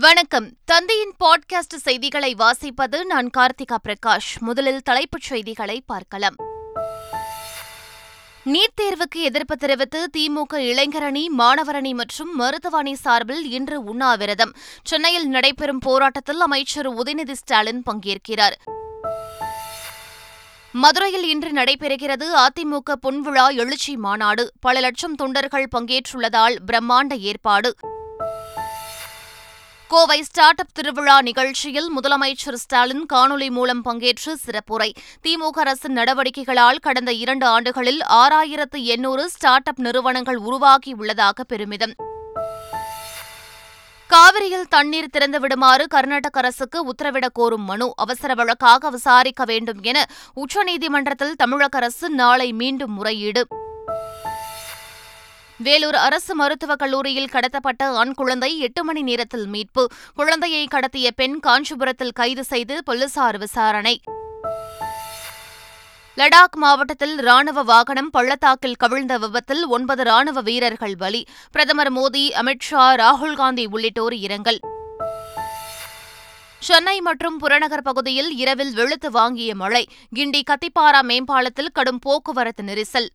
வணக்கம். தந்தையின் பாட்காஸ்ட் செய்திகளை வாசிப்பது நான் கார்த்திகா பிரகாஷ். முதலில் தலைப்புச் செய்திகளை பார்க்கலாம். நீட் தேர்வுக்கு எதிர்ப்பு தெரிவித்து திமுக இளைஞரணி மாணவரணி மற்றும் மருத்துவணி சார்பில் இன்று உண்ணாவிரதம். சென்னையில் நடைபெறும் போராட்டத்தில் அமைச்சர் உதயநிதி ஸ்டாலின் பங்கேற்கிறார். மதுரையில் இன்று நடைபெறுகிறது அதிமுக பொன்விழா எழுச்சி மாநாடு. பல லட்சம் தொண்டர்கள் பங்கேற்றுள்ளதால் பிரம்மாண்ட ஏற்பாடு. கோவை ஸ்டார்ட் அப் திருவிழா நிகழ்ச்சியில் முதலமைச்சர் ஸ்டாலின் காணொலி மூலம் பங்கேற்று சிறப்புரை. திமுக அரசின் நடவடிக்கைகளால் கடந்த இரண்டு ஆண்டுகளில் ஆறாயிரத்து எண்ணூறு ஸ்டார்ட் அப் நிறுவனங்கள் உருவாகியுள்ளதாக பெருமிதம். காவிரியில் தண்ணீர் திறந்துவிடுமாறு கர்நாடக அரசுக்கு உத்தரவிடக் கோரும் மனு அவசர வழக்காக விசாரிக்க வேண்டும் என உச்சநீதிமன்றத்தில் தமிழக அரசு நாளை மீண்டும் முறையீடு. வேலூர் அரசு மருத்துவக் கல்லூரியில் கடத்தப்பட்ட ஆண் குழந்தை எட்டு மணி நேரத்தில் மீட்பு. குழந்தையை கடத்திய பெண் காஞ்சிபுரத்தில் கைது செய்து போலீசார் விசாரணை. லடாக் மாவட்டத்தில் ராணுவ வாகனம் பள்ளத்தாக்கில் கவிழ்ந்த விபத்தில் ஒன்பது ராணுவ வீரர்கள் பலி. பிரதமர் மோடி அமித்ஷா ராகுல்காந்தி உள்ளிட்டோர் இரங்கல். சென்னை மற்றும் புறநகர் பகுதியில் இரவில் வெளுத்து வாங்கிய மழை. கிண்டி கத்திப்பாரா மேம்பாலத்தில் கடும் போக்குவரத்து நெரிசல்.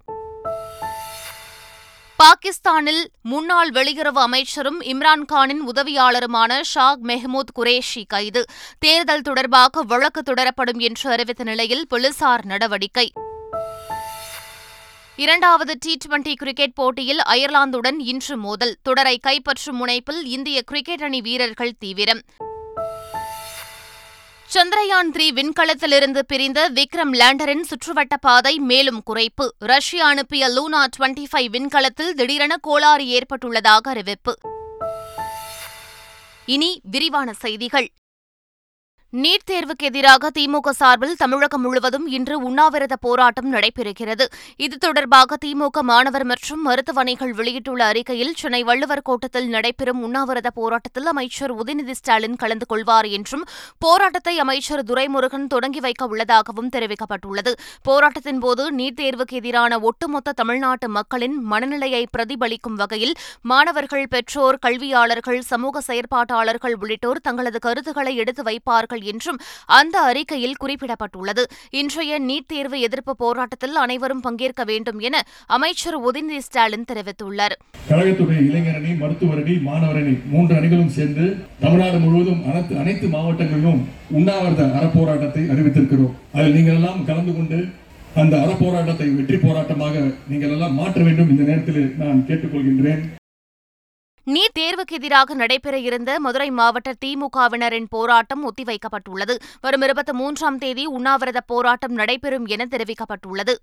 பாகிஸ்தானில் முன்னாள் வெளியுறவு அமைச்சரும் இம்ரான்கானின் உதவியாளருமான ஷாக் மெஹமூத் குரேஷி கைது. தேர்தல் தொடர்பாக வழக்கு தொடரப்படும் என்று அறிவித்த நிலையில் போலீசார் நடவடிக்கை. இரண்டாவது டி டுவெண்டி கிரிக்கெட் போட்டியில் அயர்லாந்துடன் இன்று மோதல். தொடரை கைப்பற்றும் முனைப்பில் இந்திய கிரிக்கெட் அணி வீரர்கள் தீவிரம். சந்திரயான் த்ரீ விண்கலத்திலிருந்து பிரிந்த விக்ரம் லேண்டரின் சுற்றுவட்ட பாதை மேலும் குறைப்பு. ரஷ்யா அனுப்பிய லூனா டுவெண்டி ஃபைவ் விண்கலத்தில் திடீரென கோளாறு ஏற்பட்டுள்ளதாக அறிவிப்பு. இனி விரிவான செய்திகள். நீட் தேர்வுக்கு எதிராக திமுக சார்பில் தமிழகம் முழுவதும் இன்று உண்ணாவிரத போராட்டம் நடைபெறுகிறது. இது தொடர்பாக திமுக மாணவர் மற்றும் மருத்துவமனைகள் வெளியிட்டுள்ள அறிக்கையில் சென்னை வள்ளுவர் கோட்டத்தில் நடைபெறும் உண்ணாவிரத போராட்டத்தில் அமைச்சர் உதயநிதி ஸ்டாலின் கலந்து கொள்வார் என்றும் போராட்டத்தை அமைச்சர் துரைமுருகன் தொடங்கி வைக்க உள்ளதாகவும் தெரிவிக்கப்பட்டுள்ளது. போராட்டத்தின் போது நீட் தேர்வுக்கு எதிரான ஒட்டுமொத்த தமிழ்நாட்டு மக்களின் மனநிலையை பிரதிபலிக்கும் வகையில் மாணவர்கள் பெற்றோர் கல்வியாளர்கள் சமூக செயற்பாட்டாளர்கள் உள்ளிட்டோர் தங்களது கருத்துக்களை எடுத்து வைப்பார்கள் என்றும் அந்த அறிக்கையில் குறிப்பிடப்பட்டுள்ளது. இன்றைய நீட் தேர்வு எதிர்ப்பு போராட்டத்தில் அனைவரும் பங்கேற்க வேண்டும் என அமைச்சர் உதயநிதி ஸ்டாலின் தெரிவித்துள்ளார். கழகத்துடைய இளைஞரணி மருத்துவரணி மாணவரணி மூன்று அணிகளும் சேர்ந்து தமிழ்நாடு முழுவதும் அனைத்து மாவட்டங்களிலும் உண்ணாவிரத அறப்போராட்டத்தை அறிவித்திருக்கிறோம். அதில் நீங்கள் எல்லாம் கலந்து கொண்டு அந்த அறப்போராட்டத்தை வெற்றி போராட்டமாக நீங்கள் எல்லாம் மாற்ற வேண்டும். இந்த நேரத்தில் நான் கேட்டுக்கொள்கின்றேன். நீட் தேர்வுக்கு எதிராக நடைபெற இருந்த மதுரை மாவட்ட திமுகவினரின் போராட்டம் ஒத்திவைக்கப்பட்டுள்ளது. வரும் இருபத்தி மூன்றாம் தேதி உண்ணாவிரத போராட்டம் நடைபெறும் என தெரிவிக்கப்பட்டுள்ளது.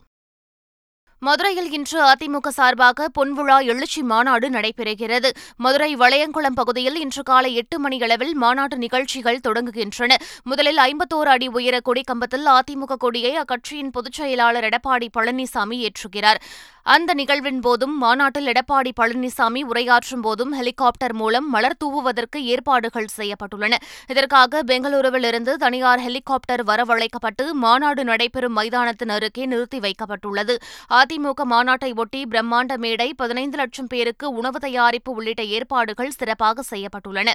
மதுரையில் இன்று அதிமுக சார்பாக பொன்விழா எழுச்சி மாநாடு நடைபெறுகிறது. மதுரை வளையங்குளம் பகுதியில் இன்று காலை எட்டு மணியளவில் மாநாட்டு நிகழ்ச்சிகள் தொடங்குகின்றன. முதலில் ஐம்பத்தோரு அடி உயர கொடிக்கம்பத்தில் அதிமுக கொடியை அக்கட்சியின் பொதுச் செயலாளர் எடப்பாடி பழனிசாமி ஏற்றுகிறார். அந்த நிகழ்வின் போதும் மாநாட்டில் எடப்பாடி பழனிசாமி உரையாற்றும் போதும் ஹெலிகாப்டர் மூலம் மலர் தூவுவதற்கு ஏற்பாடுகள் செய்யப்பட்டுள்ளன. இதற்காக பெங்களூருவிலிருந்து தனியார் ஹெலிகாப்டர் வரவழைக்கப்பட்டு மாநாடு நடைபெறும் மைதானத்தின் அருகே நிறுத்தி வைக்கப்பட்டுள்ளது. அதிமுக மாநாட்டை ஒட்டி பிரம்மாண்ட மேடை பதினைந்து லட்சம் பேருக்கு உணவு தயாரிப்பு உள்ளிட்ட ஏற்பாடுகள் சிறப்பாக செய்யப்பட்டுள்ளன.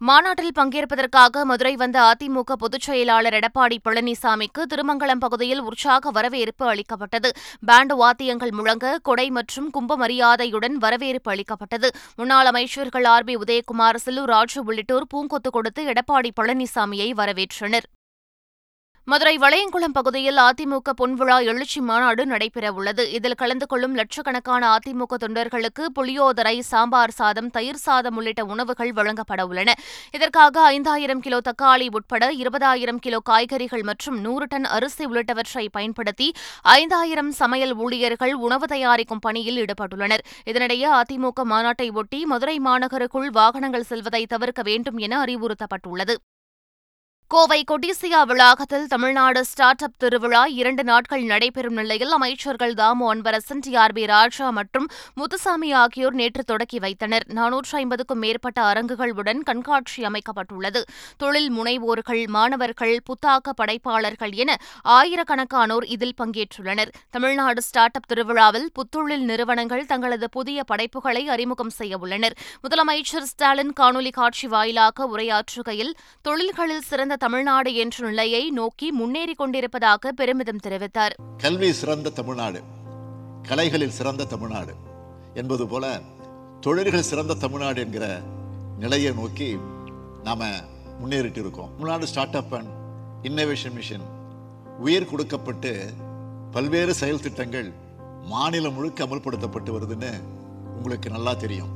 மாநாட்டில் பங்கேற்பதற்காக மதுரை வந்த அதிமுக பொதுச் செயலாளர் எடப்பாடி பழனிசாமிக்கு திருமங்கலம் பகுதியில் உற்சாக வரவேற்பு அளிக்கப்பட்டது. பேண்ட் வாத்தியங்கள் முழங்க கொடை மற்றும் கும்ப மரியாதையுடன் வரவேற்பு அளிக்கப்பட்டது. முன்னாள் அமைச்சர்கள் ஆர் பி உதயகுமார் செல்லூர் ராஜு உள்ளிட்டோர் பூங்கொத்து கொடுத்து எடப்பாடி பழனிசாமியை வரவேற்றனர். மதுரை வளையங்குளம் பகுதியில் அதிமுக பொன்விழா எழுச்சி மாநாடு நடைபெறவுள்ளது. இதில் கலந்து கொள்ளும் லட்சக்கணக்கான அதிமுக தொண்டர்களுக்கு புளியோதரை சாம்பார் சாதம் தயிர் சாதம் உள்ளிட்ட உணவுகள் வழங்கப்பட உள்ளன. இதற்காக ஐந்தாயிரம் கிலோ தக்காளி உட்பட இருபதாயிரம் கிலோ காய்கறிகள் மற்றும் நூறு டன் அரிசி உள்ளிட்டவற்றை பயன்படுத்தி ஐந்தாயிரம் சமையல் ஊழியர்கள் உணவு தயாரிக்கும் பணியில் ஈடுபட்டுள்ளனர். இதனிடையே அதிமுக மாநாட்டை ஒட்டி மதுரை மாநகருக்குள் வாகனங்கள் செல்வதை தவிர்க்க வேண்டும் என அறிவுறுத்தப்பட்டுள்ளது. கோவை கொடிசியா வளாகத்தில் தமிழ்நாடு ஸ்டார்ட் அப் திருவிழா இரண்டு நாட்கள் நடைபெறும் நிலையில் அமைச்சர்கள் Thamo Anbarasan T R B Raja மற்றும் முத்துசாமி ஆகியோர் நேற்று தொடக்கி வைத்தனர். நானூற்று ஐம்பதுக்கும் மேற்பட்ட அரங்குகளுடன் கண்காட்சி அமைக்கப்பட்டுள்ளது. தொழில் முனைவோர்கள் மாணவர்கள் புத்தாக்க படைப்பாளர்கள் என ஆயிரக்கணக்கானோர் இதில் பங்கேற்றுள்ளனர். தமிழ்நாடு ஸ்டார்ட் அப் திருவிழாவில் புத்தொழில் நிறுவனங்கள் தங்களது புதிய படைப்புகளை அறிமுகம் செய்ய உள்ளனர். முதலமைச்சர் ஸ்டாலின் காணொலி காட்சி வாயிலாக உரையாற்றுகையில் தொழில்களில் சிறந்த தமிழ்நாடு என்ற நிலையை நோக்கி முன்னேறி கொண்டிருப்பதாக பெருமிதம் தெரிவித்தார். கல்வி சிறந்த தமிழ்நாடு கலைகளில் சிறந்த தமிழ்நாடு என்பது போல தொழில்கள் சிறந்த தமிழ்நாடு என்கிற நிலையை நோக்கி நாம முன்னேறிட்டு இருக்கோம். Tamil Nadu start up and innovation mission உயர் கொடுக்கப்பட்டு பல்வேறு செயல் திட்டங்கள் மாநிலம் முழுக்க அமல்படுத்தப்பட்டு வருதுன்னு உங்களுக்கு நல்லா தெரியும்.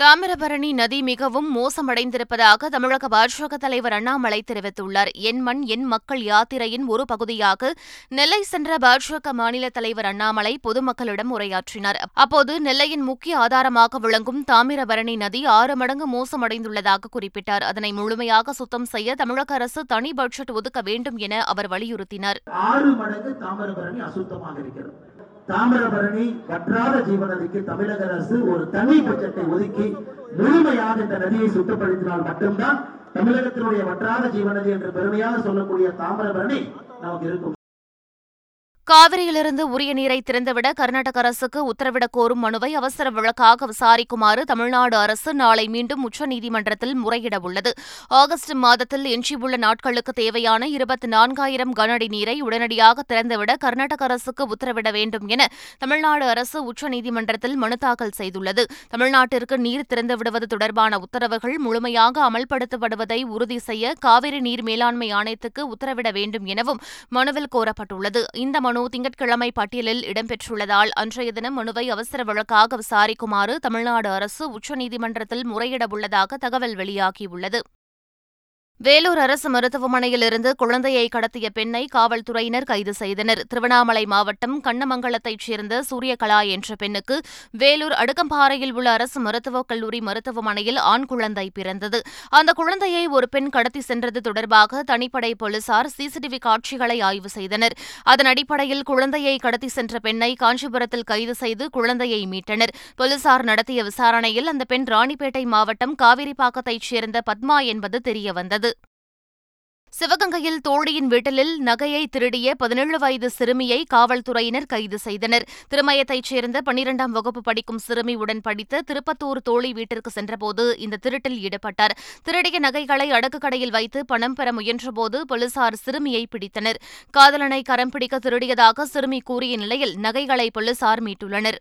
தாமிரபரணி நதி மிகவும் மோசமடைந்திருப்பதாக தமிழக பாஜக தலைவர் அண்ணாமலை தெரிவித்துள்ளார். என் மண் என் மக்கள் யாத்திரையின் ஒரு பகுதியாக நெல்லை சென்ற பாஜக மாநில தலைவர் அண்ணாமலை பொதுமக்களிடம் உரையாற்றினார். அப்போது நெல்லையின் முக்கிய ஆதாரமாக விளங்கும் தாமிரபரணி நதி ஆறு மடங்கு மோசமடைந்துள்ளதாக குறிப்பிட்டார். அதனை முழுமையாக சுத்தம் செய்ய தமிழக அரசு தனி பட்ஜெட் ஒதுக்க வேண்டும் என அவர் வலியுறுத்தினார். தாமிரபரணி வற்றாத ஜீவநதிக்கு தமிழக அரசு ஒரு தனி பட்ஜெட்டை ஒதுக்கி முழுமையாக இந்த நதியை சுத்தப்படுத்தினால் மட்டும்தான் தமிழகத்தினுடைய வற்றாத ஜீவநதி என்று பெருமையாக சொல்லக்கூடிய தாமிரபரணி நமக்கு இருக்கும். காவிரியிலிருந்து உரிய நீரை திறந்துவிட கர்நாடக அரசுக்கு உத்தரவிடக் கோரும் மனுவை அவசர வழக்காக விசாரிக்குமாறு தமிழ்நாடு அரசு நாளை மீண்டும் உச்சநீதிமன்றத்தில் முறையிட உள்ளது. ஆகஸ்ட் மாதத்தில் எஞ்சியுள்ள நாட்களுக்கு தேவையான இருபத்தி நான்காயிரம் கனஅடி நீரை உடனடியாக திறந்துவிட கர்நாடக அரசுக்கு உத்தரவிட வேண்டும் என தமிழ்நாடு அரசு உச்சநீதிமன்றத்தில் மனு தாக்கல் செய்துள்ளது. தமிழ்நாட்டிற்கு நீர் திறந்துவிடுவது தொடர்பான உத்தரவுகள் முழுமையாக அமல்படுத்தப்படுவதை உறுதி செய்ய காவிரி நீர் மேலாண்மை ஆணையத்துக்கு உத்தரவிட வேண்டும் எனவும் மனுவில் கோரப்பட்டுள்ளது. இந்த மனு திங்கட்கிழமை பட்டியலில் இடம்பெற்றுள்ளதால் அன்றைய தினம் மனுவை அவசர வழக்காக விசாரிக்குமாறு தமிழ்நாடு அரசு உச்சநீதிமன்றத்தில் முறையிடவுள்ளதாக தகவல் வெளியாகியுள்ளது. வேலூர் அரசு மருத்துவமனையிலிருந்து குழந்தையை கடத்திய பெண்ணை காவல்துறையினர் கைது செய்தனர். திருவண்ணாமலை மாவட்டம் கண்ணமங்கலத்தைச் சேர்ந்த சூரியகலா என்ற பெண்ணுக்கு வேலூர் அடுக்கம்பாறையில் உள்ள அரசு மருத்துவக் கல்லூரி மருத்துவமனையில் ஆண் குழந்தை பிறந்தது. அந்த குழந்தையை ஒரு பெண் கடத்தி சென்றது தொடர்பாக தனிப்படை போலீசார் சிசிடிவி காட்சிகளை ஆய்வு செய்தனர். அதன் அடிப்படையில் குழந்தையை கடத்தி சென்ற பெண்ணை காஞ்சிபுரத்தில் கைது செய்து குழந்தையை மீட்டனர். போலீசார் நடத்திய விசாரணையில் அந்த பெண் ராணிப்பேட்டை மாவட்டம் காவிரிப்பாக்கத்தைச் சேர்ந்த பத்மா என்பது தெரியவந்தது. சிவகங்கையில் தோழியின் வீட்டிலில் நகையை திருடிய பதினேழு வயது சிறுமியை காவல்துறையினர் கைது செய்தனர். திருமயத்தைச் சேர்ந்த பனிரெண்டாம் வகுப்பு படிக்கும் சிறுமி உடன் படித்த திருப்பத்தூர் தோழி வீட்டிற்கு சென்றபோது இந்த திருட்டில் ஈடுபட்டார். திருடிய நகைகளை அடக்கு கடையில் வைத்து பணம் பெற முயன்றபோது போலீசார் சிறுமியை பிடித்தனர். காதலனை கரம் பிடிக்க திருடியதாக சிறுமி கூறிய நிலையில் நகைகளை போலீசார் மீட்டுள்ளனர்.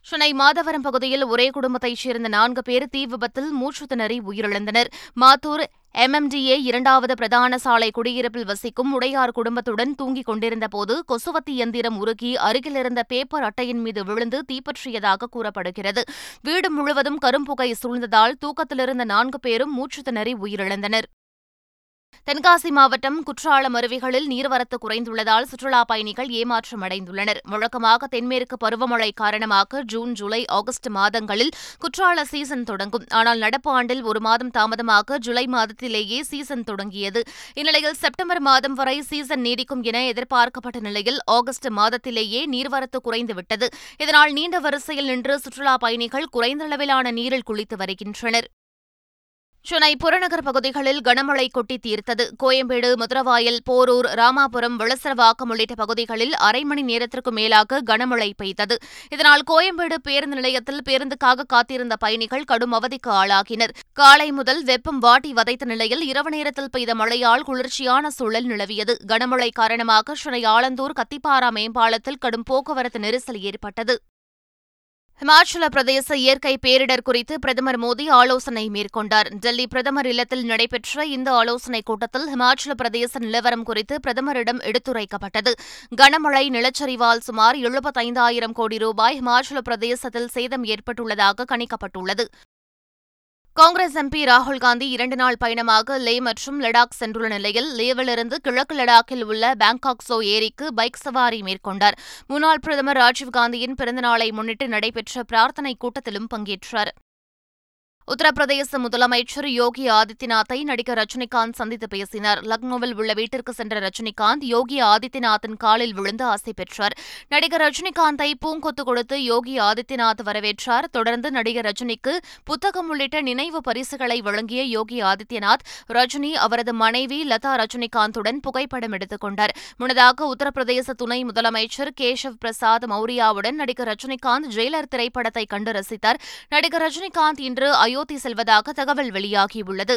சென்னை மாதவரம் பகுதியில் ஒரே குடும்பத்தைச் சேர்ந்த நான்கு பேர் தீ விபத்தில் மூச்சு திணறி உயிரிழந்தனர். மாத்தூர் எம்எம்டிஏ இரண்டாவது பிரதான சாலை குடியிருப்பில் வசிக்கும் உடையார் குடும்பத்துடன் தூங்கிக் கொண்டிருந்தபோது கொசுவத்தி எந்திரம் உருகி அருகிலிருந்த பேப்பர் அட்டையின் மீது விழுந்து தீப்பற்றியதாக கூறப்படுகிறது. வீடு முழுவதும் கரும்புகை சூழ்ந்ததால் தூக்கத்திலிருந்த நான்கு பேரும் மூச்சு திணறி உயிரிழந்தனர். தென்காசி மாவட்டம் குற்றாலம் அருவிகளில் நீர்வரத்து குறைந்துள்ளதால் சுற்றுலாப் பயணிகள் ஏமாற்றம் அடைந்துள்ளனர். வழக்கமாக தென்மேற்கு பருவமழை காரணமாக ஜூன் ஜூலை ஆகஸ்ட் மாதங்களில் குற்றால சீசன் தொடங்கும். ஆனால் நடப்பு ஆண்டில் ஒரு மாதம் தாமதமாக ஜூலை மாதத்திலேயே சீசன் தொடங்கியது. இந்நிலையில் செப்டம்பர் மாதம் வரை சீசன் நீடிக்கும் என எதிர்பார்க்கப்பட்ட நிலையில் ஆகஸ்ட் மாதத்திலேயே நீர்வரத்து குறைந்துவிட்டது. இதனால் நீண்ட வரிசையில் நின்று சுற்றுலாப் பயணிகள் குறைந்த அளவிலான நீரில் குளித்து வருகின்றனர். சென்னை புறநகர் பகுதிகளில் கனமழை கொட்டி தீர்த்தது. கோயம்பேடு மதுரவாயல் போரூர் ராமாபுரம் விளசரவாக்கம் உள்ளிட்ட பகுதிகளில் அரை மணி நேரத்திற்கு மேலாக கனமழை பெய்தது. இதனால் கோயம்பேடு பேருந்து நிலையத்தில் பேருந்துக்காக காத்திருந்த பயணிகள் கடும் அவதிக்கு ஆளாகினர். காலை முதல் வெப்பம் வாட்டி வதைத்த நிலையில் இரவு நேரத்தில் பெய்த மழையால் குளிர்ச்சியான சூழல் நிலவியது. கனமழை காரணமாக சென்னை ஆலந்தூர் கத்திப்பாரா மேம்பாலத்தில் கடும் போக்குவரத்து நெரிசல் ஏற்பட்டது. ஹிமாச்சல பிரதேச இயற்கை பேரிடர் குறித்து பிரதமர் மோடி ஆலோசனை மேற்கொண்டார். டெல்லி பிரதமர் இல்லத்தில் நடைபெற்ற இந்த ஆலோசனைக் கூட்டத்தில் ஹிமாச்சல பிரதேச நிலவரம் குறித்து பிரதமரிடம் எடுத்துரைக்கப்பட்டது. கனமழை நிலச்சரிவால் சுமார் எழுபத்தைந்தாயிரம் கோடி ரூபாய் ஹிமாச்சல பிரதேசத்தில் சேதம் ஏற்பட்டுள்ளதாக கணிக்கப்பட்டுள்ளது. காங்கிரஸ் எம்பி ராகுல் காந்தி இரண்டு நாள் பயணமாக லே மற்றும் லடாக் சென்றுள்ள நிலையில் லேவிலிருந்து கிழக்கு லடாக்கில் உள்ள பேங்காக் சோ ஏரிக்கு பைக் சவாரி மேற்கொண்டார். முன்னாள் பிரதமர் ராஜீவ்காந்தியின் பிறந்தநாளை முன்னிட்டு நடைபெற்ற பிரார்த்தனை கூட்டத்திலும் பங்கேற்றார். உத்தரப்பிரதேச முதலமைச்சர் யோகி ஆதித்யநாத்தை நடிகர் ரஜினிகாந்த் சந்தித்து பேசினார். லக்னோவில் உள்ள வீட்டிற்கு சென்ற ரஜினிகாந்த் யோகி ஆதித்யநாத்தின் காலில் விழுந்து ஆசை பெற்றார். நடிகர் ரஜினிகாந்தை பூங்கொத்து கொடுத்து யோகி ஆதித்யநாத் வரவேற்றார். தொடர்ந்து நடிகர் ரஜினிக்கு புத்தகம் உள்ளிட்ட நினைவு பரிசுகளை வழங்கிய யோகி ஆதித்யநாத் ரஜினி அவரது மனைவி லதா ரஜினிகாந்துடன் புகைப்படம் எடுத்துக் கொண்டார். முன்னதாக உத்தரப்பிரதேச துணை முதலமைச்சர் கேஷவ் பிரசாத் மௌரியாவுடன் நடிகர் ரஜினிகாந்த் ஜெயிலர் திரைப்படத்தை கண்டு ரசித்தார். நடிகர் ரஜினிகாந்த் இன்று அயோத்தி செல்வதாக தகவல் வெளியாகியுள்ளது.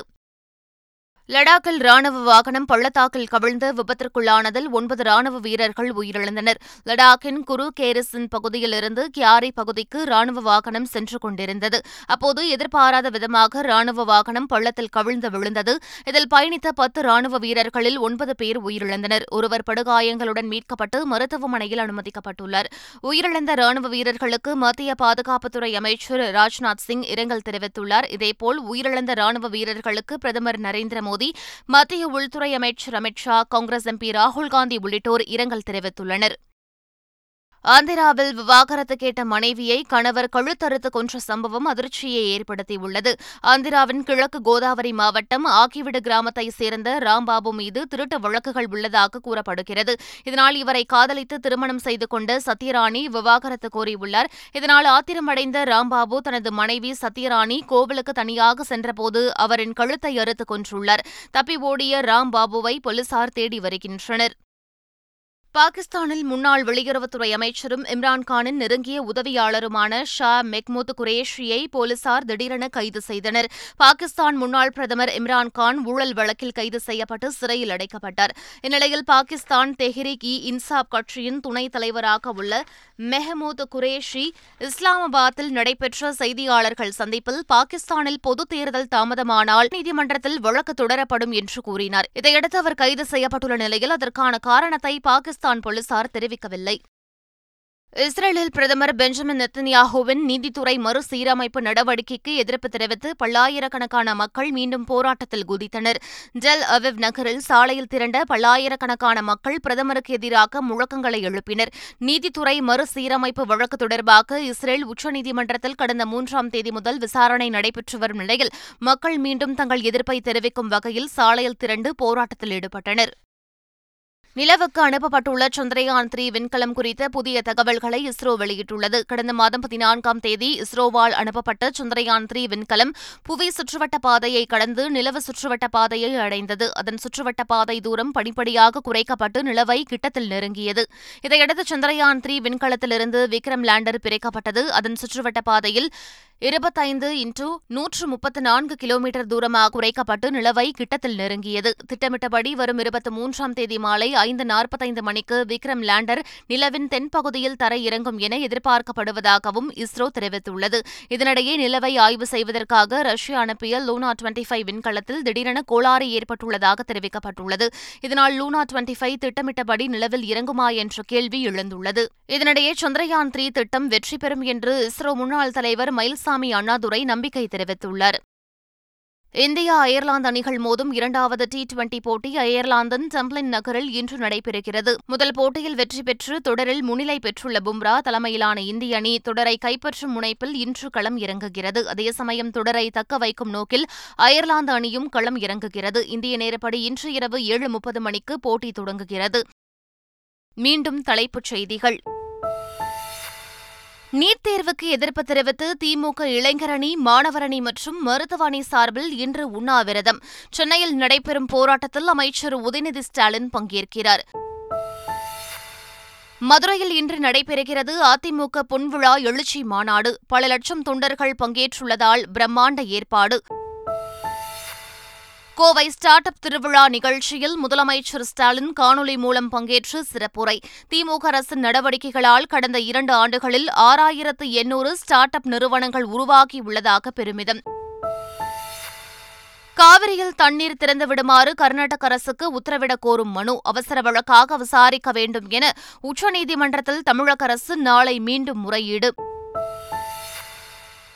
லடாக்கில் ராணுவ வாகனம் பள்ளத்தாக்கில் கவிழ்ந்து விபத்திற்குள்ளானதில் ஒன்பது ராணுவ வீரர்கள் உயிரிழந்தனர். லடாக்கின் குரு கேரிசன் பகுதியிலிருந்து கியாரி பகுதிக்கு ராணுவ வாகனம் சென்று கொண்டிருந்தது. அப்போது எதிர்பாராத விதமாக ராணுவ வாகனம் பள்ளத்தில் கவிழ்ந்து விழுந்தது. இதில் பயணித்த பத்து ராணுவ வீரர்களில் ஒன்பது பேர் உயிரிழந்தனர். ஒருவர் படுகாயங்களுடன் மீட்கப்பட்டு மருத்துவமனையில் அனுமதிக்கப்பட்டுள்ளார். உயிரிழந்த ராணுவ வீரர்களுக்கு மத்திய பாதுகாப்புத்துறை அமைச்சர் ராஜ்நாத் சிங் இரங்கல் தெரிவித்துள்ளார். இதேபோல் உயிரிழந்த ராணுவ வீரர்களுக்கு பிரதமர் நரேந்திர மோடி மத்திய உள்துறை அமைச்சர் அமித் ஷா காங்கிரஸ் எம்பி ராகுல் காந்தி உள்ளிட்டோர் இரங்கல் தெரிவித்துள்ளனர். ஆந்திராவில் விவாகரத்து கேட்ட மனைவியை கணவர் கழுத்தறுத்து கொன்ற சம்பவம் அதிர்ச்சியை ஏற்படுத்தியுள்ளது. ஆந்திராவின் கிழக்கு கோதாவரி மாவட்டம் ஆக்கிவிடு கிராமத்தைச் சேர்ந்த ராம்பாபு மீது திருட்டு வழக்குகள் உள்ளதாக கூறப்படுகிறது. இதனால் இவரை காதலித்து திருமணம் செய்து கொண்ட சத்யராணி விவாகரத்து கோரியுள்ளார். இதனால் ஆத்திரமடைந்த ராம்பாபு தனது மனைவி சத்யராணி கோவிலுக்கு தனியாக சென்றபோது அவரின் கழுத்தை அறுத்து கொன்றுள்ளார். தப்பி ஓடிய ராம்பாபுவை போலீசார் தேடி வருகின்றனர். பாகிஸ்தானில் முன்னாள் வெளியுறவுத்துறை அமைச்சரும் இம்ரான்கானின் நெருங்கிய உதவியாளருமான ஷா மெக்மூத் குரேஷியை போலீசார் திடீரென கைது செய்தனர். பாகிஸ்தான் முன்னாள் பிரதமர் இம்ரான்கான் ஊழல் வழக்கில் கைது செய்யப்பட்டு சிறையில் அடைக்கப்பட்டார். இந்நிலையில் பாகிஸ்தான் தெஹ்ரிக் இ இன்சாப் கட்சியின் துணைத் தலைவராக உள்ள மெஹமூத் குரேஷி இஸ்லாமாபாத்தில் நடைபெற்ற செய்தியாளர்கள் சந்திப்பில் பாகிஸ்தானில் பொது தேர்தல் தாமதமானால் நீதிமன்றத்தில் வழக்கு தொடரப்படும் என்று கூறினார். இதையடுத்து அவர் கைது செய்யப்பட்டுள்ள நிலையில் அதற்கான காரணத்தை பாகிஸ்தான் பாகிஸ்தான் போலீசார் தெரிவிக்கவில்லை. இஸ்ரேலில் பிரதமர் பெஞ்சமின் நெத்தன்யாஹுவின் நீதித்துறை மறுசீரமைப்பு நடவடிக்கைக்கு எதிர்ப்பு தெரிவித்து பல்லாயிரக்கணக்கான மக்கள் மீண்டும் போராட்டத்தில் குதித்தனர். ஜெல் அவிவ் நகரில் சாலையில் திரண்ட பல்லாயிரக்கணக்கான மக்கள் பிரதமருக்கு எதிராக முழக்கங்களை எழுப்பினர். நீதித்துறை மறுசீரமைப்பு வழக்கு தொடர்பாக இஸ்ரேல் உச்சநீதிமன்றத்தில் கடந்த மூன்றாம் தேதி முதல் விசாரணை நடைபெற்று வரும் நிலையில் மக்கள் மீண்டும் தங்கள் எதிர்ப்பை தெரிவிக்கும் வகையில் சாலையில் திரண்டு போராட்டத்தில் ஈடுபட்டனர். நிலவுக்கு அனுப்பப்பட்டுள்ள சந்திரயான் த்ரீ விண்கலம் குறித்த புதிய தகவல்களை இஸ்ரோ வெளியிட்டுள்ளது. கடந்த மாதம் பதினான்காம் தேதி இஸ்ரோவால் அனுப்பப்பட்ட சந்திரயான் த்ரீ விண்கலம் புவி சுற்றுவட்ட பாதையை கடந்து நிலவு சுற்றுவட்ட பாதையை அடைந்தது. அதன் சுற்றுவட்ட பாதை தூரம் படிப்படியாக குறைக்கப்பட்டு நிலவை கிட்டத்தில் நெருங்கியது. இதையடுத்து சந்திரயான் த்ரீ விண்கலத்திலிருந்து விக்ரம் லேண்டர் பிரிக்கப்பட்டது. அதன் சுற்றுவட்ட பாதையில் இருபத்தைந்து இன்று நூற்று முப்பத்து நான்கு கிலோமீட்டர் தூரமாக குறைக்கப்பட்டு நிலவை கிட்டத்தில் நெருங்கியது. திட்டமிட்டபடி வரும் இருபத்தி மூன்றாம் தேதி மாலை ஐந்து நாற்பத்தைந்து மணிக்கு விக்ரம் லேண்டர் நிலவின் தென்பகுதியில் தர இறங்கும் என எதிர்பார்க்கப்படுவதாகவும் இஸ்ரோ தெரிவித்துள்ளது. இதனிடையே நிலவை ஆய்வு செய்வதற்காக ரஷ்யா அனுப்பிய லூனா டுவெண்டி ஃபைவ் விண்கலத்தில் திடீரென கோளாறு ஏற்பட்டுள்ளதாக தெரிவிக்கப்பட்டுள்ளது. இதனால் லூனா டுவெண்டி ஃபைவ் திட்டமிட்டபடி நிலவில் இறங்குமா என்ற கேள்வி எழுந்துள்ளது. இதனிடையே சந்திரயான் த்ரீ திட்டம் வெற்றி பெறும் என்று இஸ்ரோ முன்னாள் தலைவர் மைல்ஸ் மயில்சாமி அண்ணாதுரை நம்பிக்கை தெரிவித்துள்ளார். இந்தியா அயர்லாந்து அணிகள் மோதும் இரண்டாவது டி டுவெண்டி போட்டி அயர்லாந்தின் டம்ப்ளின் நகரில் இன்று நடைபெறுகிறது. முதல் போட்டியில் வெற்றி பெற்று தொடரில் முன்னிலை பெற்றுள்ள பும்ரா தலைமையிலான இந்திய அணி தொடரை கைப்பற்றும் முனைப்பில் இன்று களம் இறங்குகிறது. அதே சமயம் தொடரை தக்க வைக்கும் நோக்கில் அயர்லாந்து அணியும் களம் இறங்குகிறது. இந்திய நேரப்படி இன்று இரவு ஏழு முப்பது மணிக்கு போட்டி தொடங்குகிறது. மீண்டும் தலைப்புச் செய்திகள். நீட் தேர்வுக்கு எதிர்ப்பு தெரிவித்து திமுக இளைஞரணி மாணவரணி மற்றும் மருத்துவணி சார்பில் இன்று உண்ணாவிரதம். சென்னையில் நடைபெறும் போராட்டத்தில் அமைச்சர் உதயநிதி ஸ்டாலின் பங்கேற்கிறார். மதுரையில் இன்று நடைபெறுகிறது அதிமுக பொன்விழா எழுச்சி மாநாடு. பல லட்சம் தொண்டர்கள் பங்கேற்றுள்ளதால் பிரம்மாண்ட ஏற்பாடு. கோவை ஸ்டார்ட் அப் திருவிழா நிகழ்ச்சியில் முதலமைச்சர் ஸ்டாலின் காணொலி மூலம் பங்கேற்று சிறப்புரை. திமுக அரசின் நடவடிக்கைகளால் கடந்த இரண்டு ஆண்டுகளில் ஆறாயிரத்து எண்ணூறு ஸ்டார்ட் அப் நிறுவனங்கள் உருவாகியுள்ளதாக பெருமிதம். காவிரியில் தண்ணீர் திறந்துவிடுமாறு கர்நாடக அரசுக்கு உத்தரவிடக் கோரும் மனு அவசர வழக்காக விசாரிக்க வேண்டும் என உச்சநீதிமன்றத்தில் தமிழக அரசு நாளை மீண்டும் முறையீடு.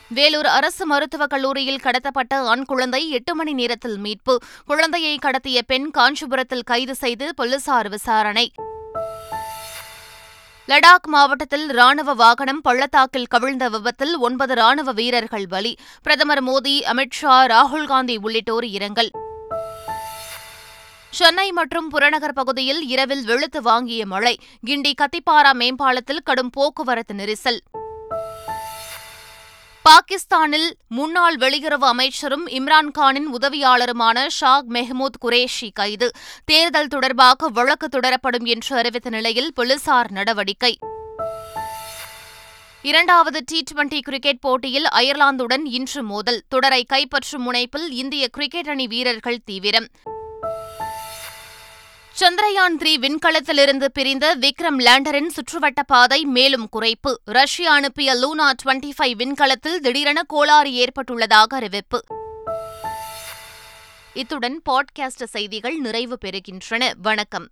வேலூர் அரசு மருத்துவக் கல்லூரியில் கடத்தப்பட்ட ஆண் குழந்தை எட்டு மணி நேரத்தில் மீட்பு. குழந்தையை கடத்திய பெண் காஞ்சிபுரத்தில் கைது செய்து போலீசார் விசாரணை. லடாக் மாவட்டத்தில் ராணுவ வாகனம் பள்ளத்தாக்கில் கவிழ்ந்த விபத்தில் ஒன்பது ராணுவ வீரர்கள் பலி. பிரதமர் மோடி அமித்ஷா ராகுல்காந்தி உள்ளிட்டோர் இரங்கல். சென்னை மற்றும் புறநகர் பகுதியில் இரவில் வெளுத்து வாங்கிய மழை. கிண்டி கத்திப்பாரா மேம்பாலத்தில் கடும் போக்குவரத்து நெரிசல். பாகிஸ்தானில் முன்னாள் வெளியுறவு அமைச்சரும் இம்ரான்கானின் உதவியாளருமான ஷாக் மெஹமூத் குரேஷி கைது. தேர்தல் தொடர்பாக வழக்கு தொடரப்படும் என்று அறிவித்த நிலையில் போலீசார் நடவடிக்கை. இரண்டாவது டி டுவெண்டி கிரிக்கெட் போட்டியில் அயர்லாந்துடன் இன்று மோதல். தொடரை கைப்பற்றும் முனைப்பில் இந்திய கிரிக்கெட் அணி வீரர்கள் தீவிரம். சந்திரயான் த்ரீ விண்கலத்திலிருந்து பிரிந்த விக்ரம் லேண்டரின் சுற்றுவட்ட பாதை மேலும் குறைப்பு. ரஷ்யா அனுப்பிய லூனா டுவெண்டி ஃபைவ் விண்கலத்தில் திடீரென கோளாறு ஏற்பட்டுள்ளதாக அறிவிப்பு. இத்துடன் பாட்காஸ்ட் செய்திகள் நிறைவு பெறுகின்றன. வணக்கம்.